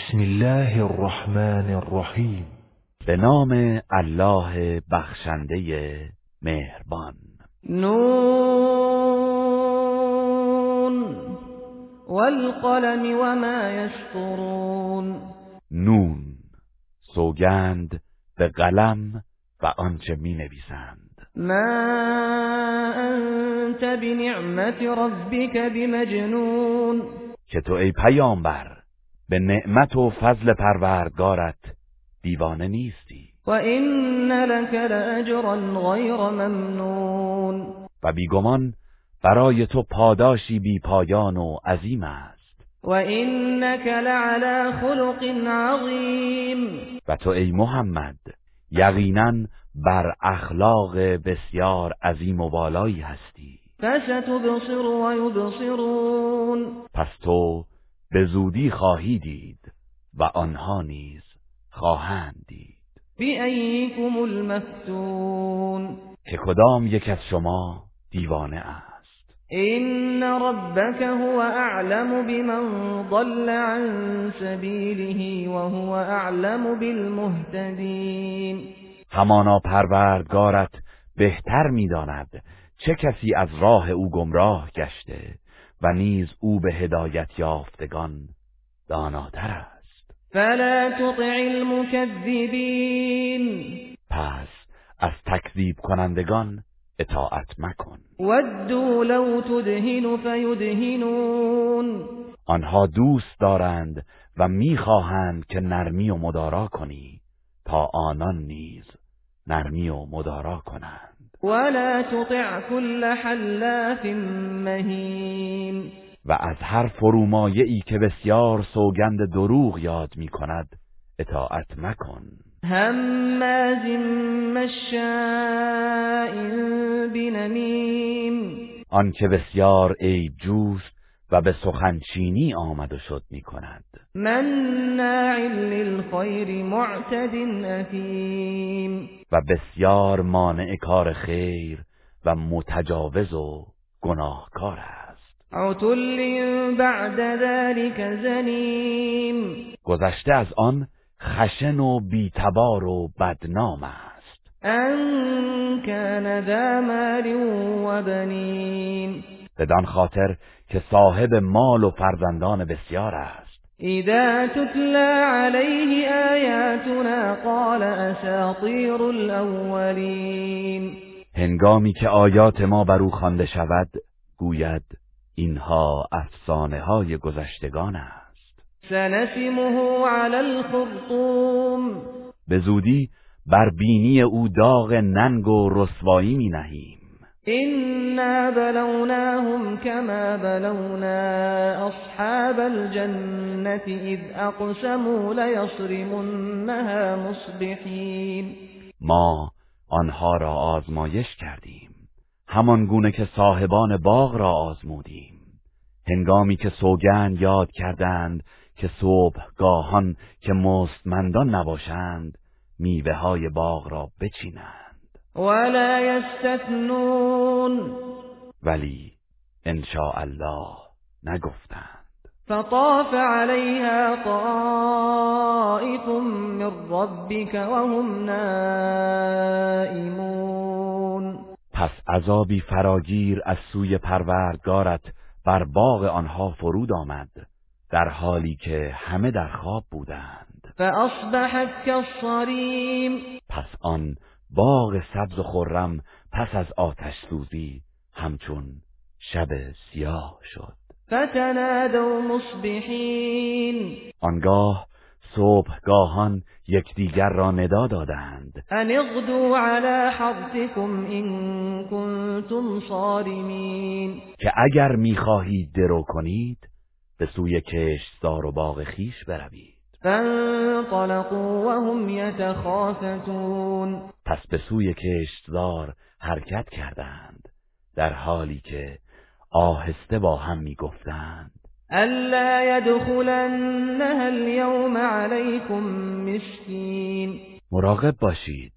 بسم الله الرحمن الرحیم. به نام الله بخشنده مهربان. نون والقلم وما يسطرون نون سوگند به قلم و آنچه می نویسند. ما انت بنعمت ربك بمجنون. که تو ای پیامبر به نعمت و فضل پروردگارت دیوانه نیستی. و این لك لاجرا غیر ممنون. و بیگمان برای تو پاداشی بی پایان و عظیم است. و اینک لعلى خلق عظیم. و تو ای محمد یقینا بر اخلاق بسیار عظیم و والایی هستی. فستبصر و یبصرون. پس تو به زودی خواهی دید و آنها نیز خواهند دید. بأيكم المفتون. که کدام یک از شما دیوانه است؟ این ربك هو اعلم بمن ضل عن سبیله وهو اعلم بالمهتدین. همانا پروردگارت بهتر می‌داند چه کسی از راه او گمراه گشته و نیز او به هدایت یافتگان داناتر است. فلا تطع المكذبین پس از تکذیب کنندگان اطاعت مکن. ودوا لو تدهن فیدهنون. آنها دوست دارند و می‌خواهند که نرمی و مدارا کنی تا آنان نیز نرمی و مدارا کنند. ولا تطع كل حلاف مهین و از هر فرومایه ای که بسیار سوگند دروغ یاد می کند اطاعت مکن. هماز مشاء بنمیم. آن که بسیار ای جوست و به سخنچینی آمد و شد می کند مناع للخیر معتد اثیم و بسیار مانع کار خیر و متجاوز و گناهکار است. عتل بعد ذلك زنیم. گذشته از آن خشن و بیتبار و بدنام است. ان کان ذا مال و بنین. بدان خاطر که صاحب مال و فرزندان بسیار است. اذا تتلى عليه آیاتنا قال اساطیر الاولین هنگامی که آیات ما بر او خوانده شود گوید اینها افسانه های گذشتگان است. سنسمه على الخرطوم. به زودی بر بینی او داغ ننگ و رسوایی می نهیم إنا بلوناهم كما بلونا أصحاب الجنة إذ أقسموا ليصرمنها مصبحين ما آنها را آزمایش کردیم. همان گونه که صاحبان باغ را آزمودیم. هنگامی که سوگند یاد کردند که صبح گاهان که مستمندان نباشند میوه های باغ را بچینند. ولا يستثنون. ولی ان الله نگفتند. فطاف عليها طائف من ربك وهم نائمون. پس عذابی فراگیر از سوی پروردگارت بر باغ آنها فرود آمد در حالی که همه در خواب بودند. فاصبحت كالصريم پس آن باغ سبز و خرم پس از آتش سوزی همچون شب سیاه شد. فتنادوا مصبحین. آنگاه صبحگاهان یکدیگر را ندا دادند. ان اغدوا على حرثكم ان كنتم صارمین. که اگر می‌خواهید درو کنید به سوی کشتزار و باغ خیش بروید. فانطلقوا وهم يتخافتون. پس به سوی کشتزار حرکت کردند در حالی که آهسته با هم می‌گفتند. الا يدخلنها اليوم عليكم مسكين. مراقب باشید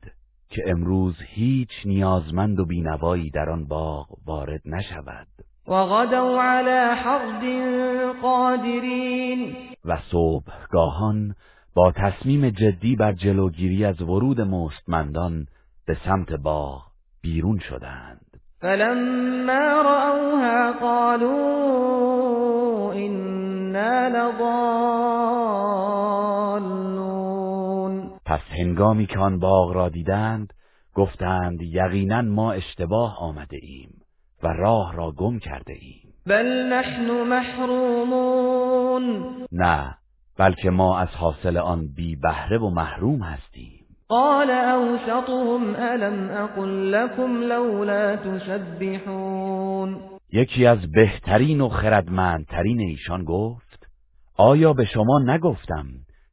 که امروز هیچ نیازمند و بینوایی در آن باغ وارد نشود. وغدوا على حرد قادرین و صبحگاهان با تصمیم جدی بر جلوگیری از ورود مستمندان به سمت باغ بیرون شدند. فلما رأوها قالوا إنا لضالون. پس هنگامی که آن باغ را دیدند گفتند یقینا ما اشتباه آمده ایم و راه را گم کرده ایم. بل نحن محرومون. نه بلکه ما از حاصل آن بی بهره و محروم هستیم. قال اوسطهم الم اقل لكم لولا تسبحون. یکی از بهترین و خردمندترین ایشان گفت آیا به شما نگفتم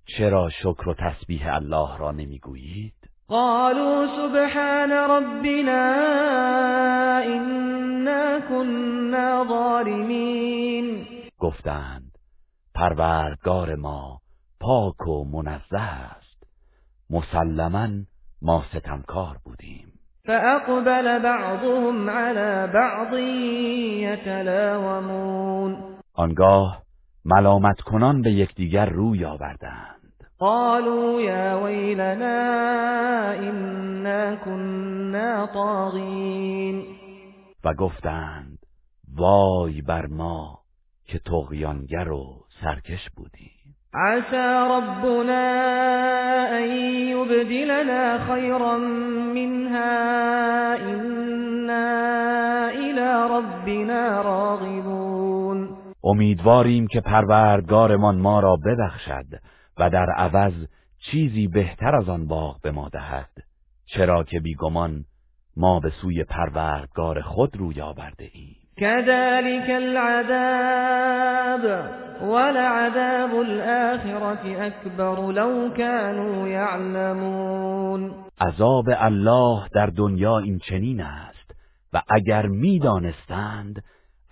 چرا شکر و تسبیح الله را نمی‌گویید؟ قالوا سبحان ربنا إنا كنا ظالمین گفتند پروردگار ما پاک و منزه است. مسلما ما ستمکار بودیم. فأقبل بعضهم على بعض يتلاومون. آنگاه ملامت کنان به یکدیگر روی آوردند. قالوا يا ويلنا إنا كنا طاغين. و گفتند وای بر ما که تغیانگر و سرکش بودیم. عسى ربنا أن يبدلنا خيرا منها إنا إلى ربنا راغبون. امیدواریم که پروردگارمان ما را ببخشد و در عوض چیزی بهتر از آن باغ به ما دهد. چرا که بیگمان ما به سوی پروردگار خود روی آورده ایم. كذلك العذاب ولعذاب الآخرة أكبر لو كانوا يعلمون عذاب الله در دنیا این چنین است و اگر می‌دانستند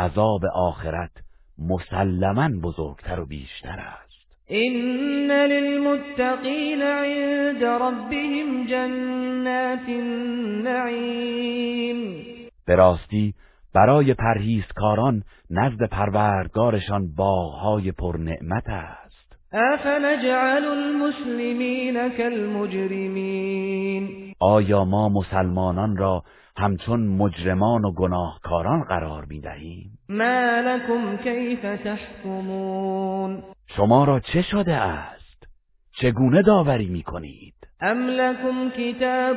عذاب آخرت مسلما بزرگتر و بیشتر است. إن للمتقين عند ربهم جنات النعیم به راستی برای پرهیزکاران نزد پروردگارشان باغهای پرنعمت است. افنجعل المسلمین كالمجرمین آیا ما مسلمانان را همچون مجرمان و گناهکاران قرار می دهیم ما لكم کیف تحکمون؟ شما را چه شده است؟ چگونه داوری می کنید؟ ام لكم کتاب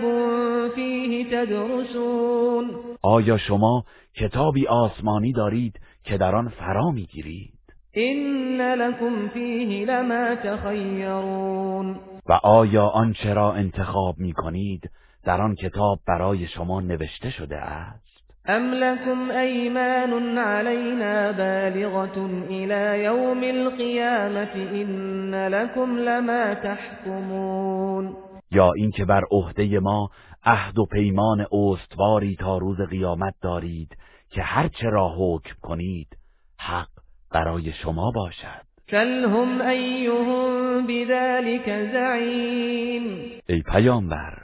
فیه تدرسون. آیا شما کتابی آسمانی دارید که در آن فرا می‌گیرید این لكم فیه لما تخیرون. و آیا آنچه را انتخاب می کنید در آن کتاب برای شما نوشته شده است؟ ام لكم ایمان علینا بالغة الى یوم القیامة این لكم لما تحکمون یا اینکه بر عهده ما عهد و پیمان استواری تا روز قیامت دارید که هر چه را حکم کنید حق برای شما باشد. کلهم ایهم بذلك زعیم ای پیامبر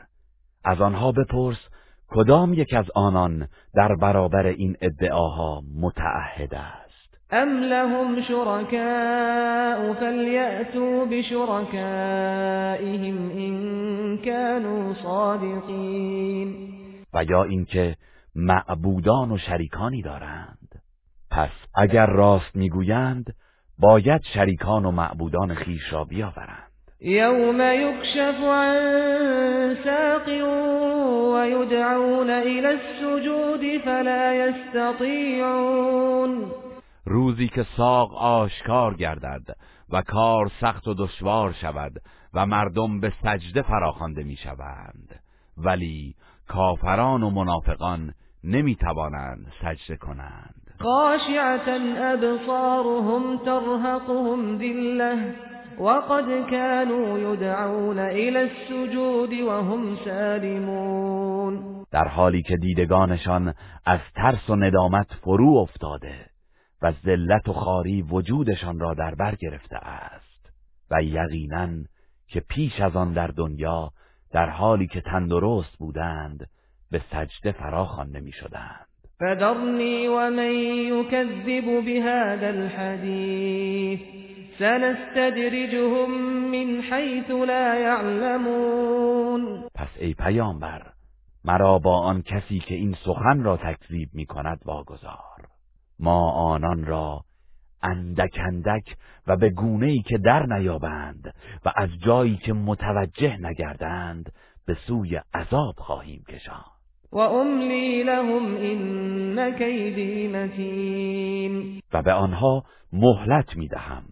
از آنها بپرس کدام یک از آنان در برابر این ادعاها متعهد است؟ ام لهم شركاء فلیأتوا بشركائهم این كانوا صادقین. و یا اینکه معبودان و شریکانی دارند. پس اگر راست می‌گویند باید شریکان و معبودان خیش را بیاورند. یوم یکشف عن ساق ويدعون الى السجود فلا يستطيعون. روزی که ساق آشکار گردد و کار سخت و دشوار شود و مردم به سجده فراخوانده می‌شوند. ولی کافران و منافقان نمی‌توانند سجده کنند. خاشعتا ابصارهم ترهقهم ذله وقد كانوا يدعون الى السجود وهم سالمون. در حالی که دیدگانشان از ترس و ندامت فرو افتاده و ذلت و خاری وجودشان را در بر گرفته است و یقینا که پیش از آن در دنیا در حالی که تندرست بودند به سجده فرا خوانده می‌شدند. فذرني ومن يكذب بهذا الحديث سنستدرجهم من حيث لا يعلمون. پس ای پیامبر مرا با آن کسی که این سخن را تکذیب می کند واگذار. ما آنان را اندک اندک و به گونه ای که در نیابند و از جایی که متوجه نگردند به سوی عذاب خواهیم کشان و املی لهم این کیدی متین و به آنها مهلت می‌دهم.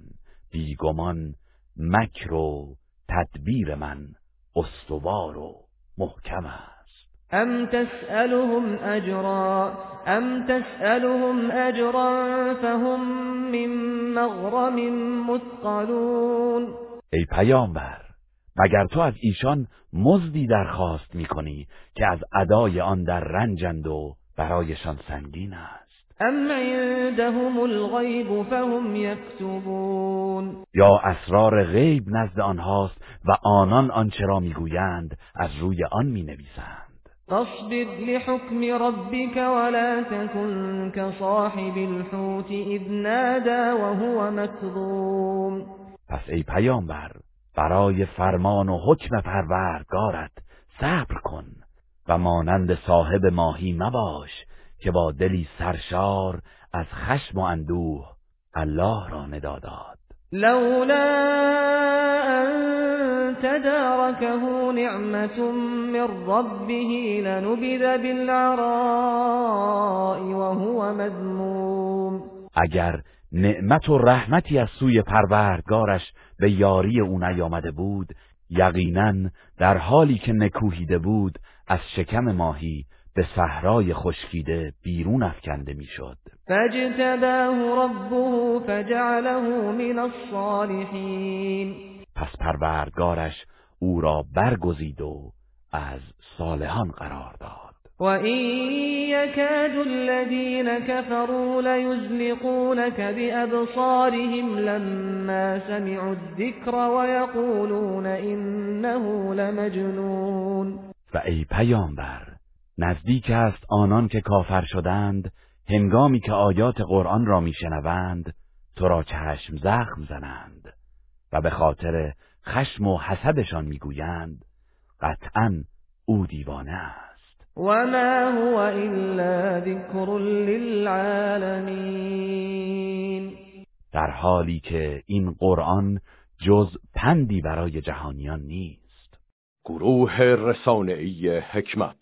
بیگمان مکر و تدبیر من استوار و محکم است. ام تسألهم اجرا ام تسألهم اجرا فهم من مغرم مثقلون ای پیامبر مگر تو از ایشان مزدی درخواست می‌کنی که از ادای آن در رنجند و برایشان سنگین است؟ ام عندهم الغیب فهم یکتبون. یا اسرار غیب نزد آنهاست و آنان آنچه را می‌گویند از روی آن می‌نویسند. فاصبر لحكم ربك ولا تكن كصاحب الحوت اذ نادى وهو مكظوم پس ای پیامبر برای فرمان و حکم پروردگارت صبر کن و مانند صاحب ماهی مباش که با دلی سرشار از خشم و اندوه الله را ندا داد. لولا ان تداركه نعمت من ربه لنبذ بالعراء وهو مذموم. اگر نعمت و رحمتی از سوی پروردگارش به یاری او نیامده بود یقینا در حالی که نکوهیده بود از شکم ماهی به صحرای خشکیده بیرون افکنده می‌شد. فاجتباه ربه فجعله من الصالحین پس پروردگارش او را برگزید و از صالحان قرار داد. وَإِن يَكَادُ الَّذِينَ كَفَرُوا لَيُزْلِقُونَكَ بِأَبْصَارِهِمْ لَمَّا سَمِعُوا الذِّكْرَ وَيَقُولُونَ إِنَّهُ لَمَجْنُونَ. و ای پیامبر نزدیک است آنان که کافر شدند هنگامی که آیات قرآن را میشنوند تو را چشم زخم زنند و به خاطر خشم و حسدشان می‌گویند قطعا او دیوانه است. وما هو إلا ذكر للعالمين در حالی که این قرآن جز پندی برای جهانیان نیست. گروه رسانه‌ای حکمت.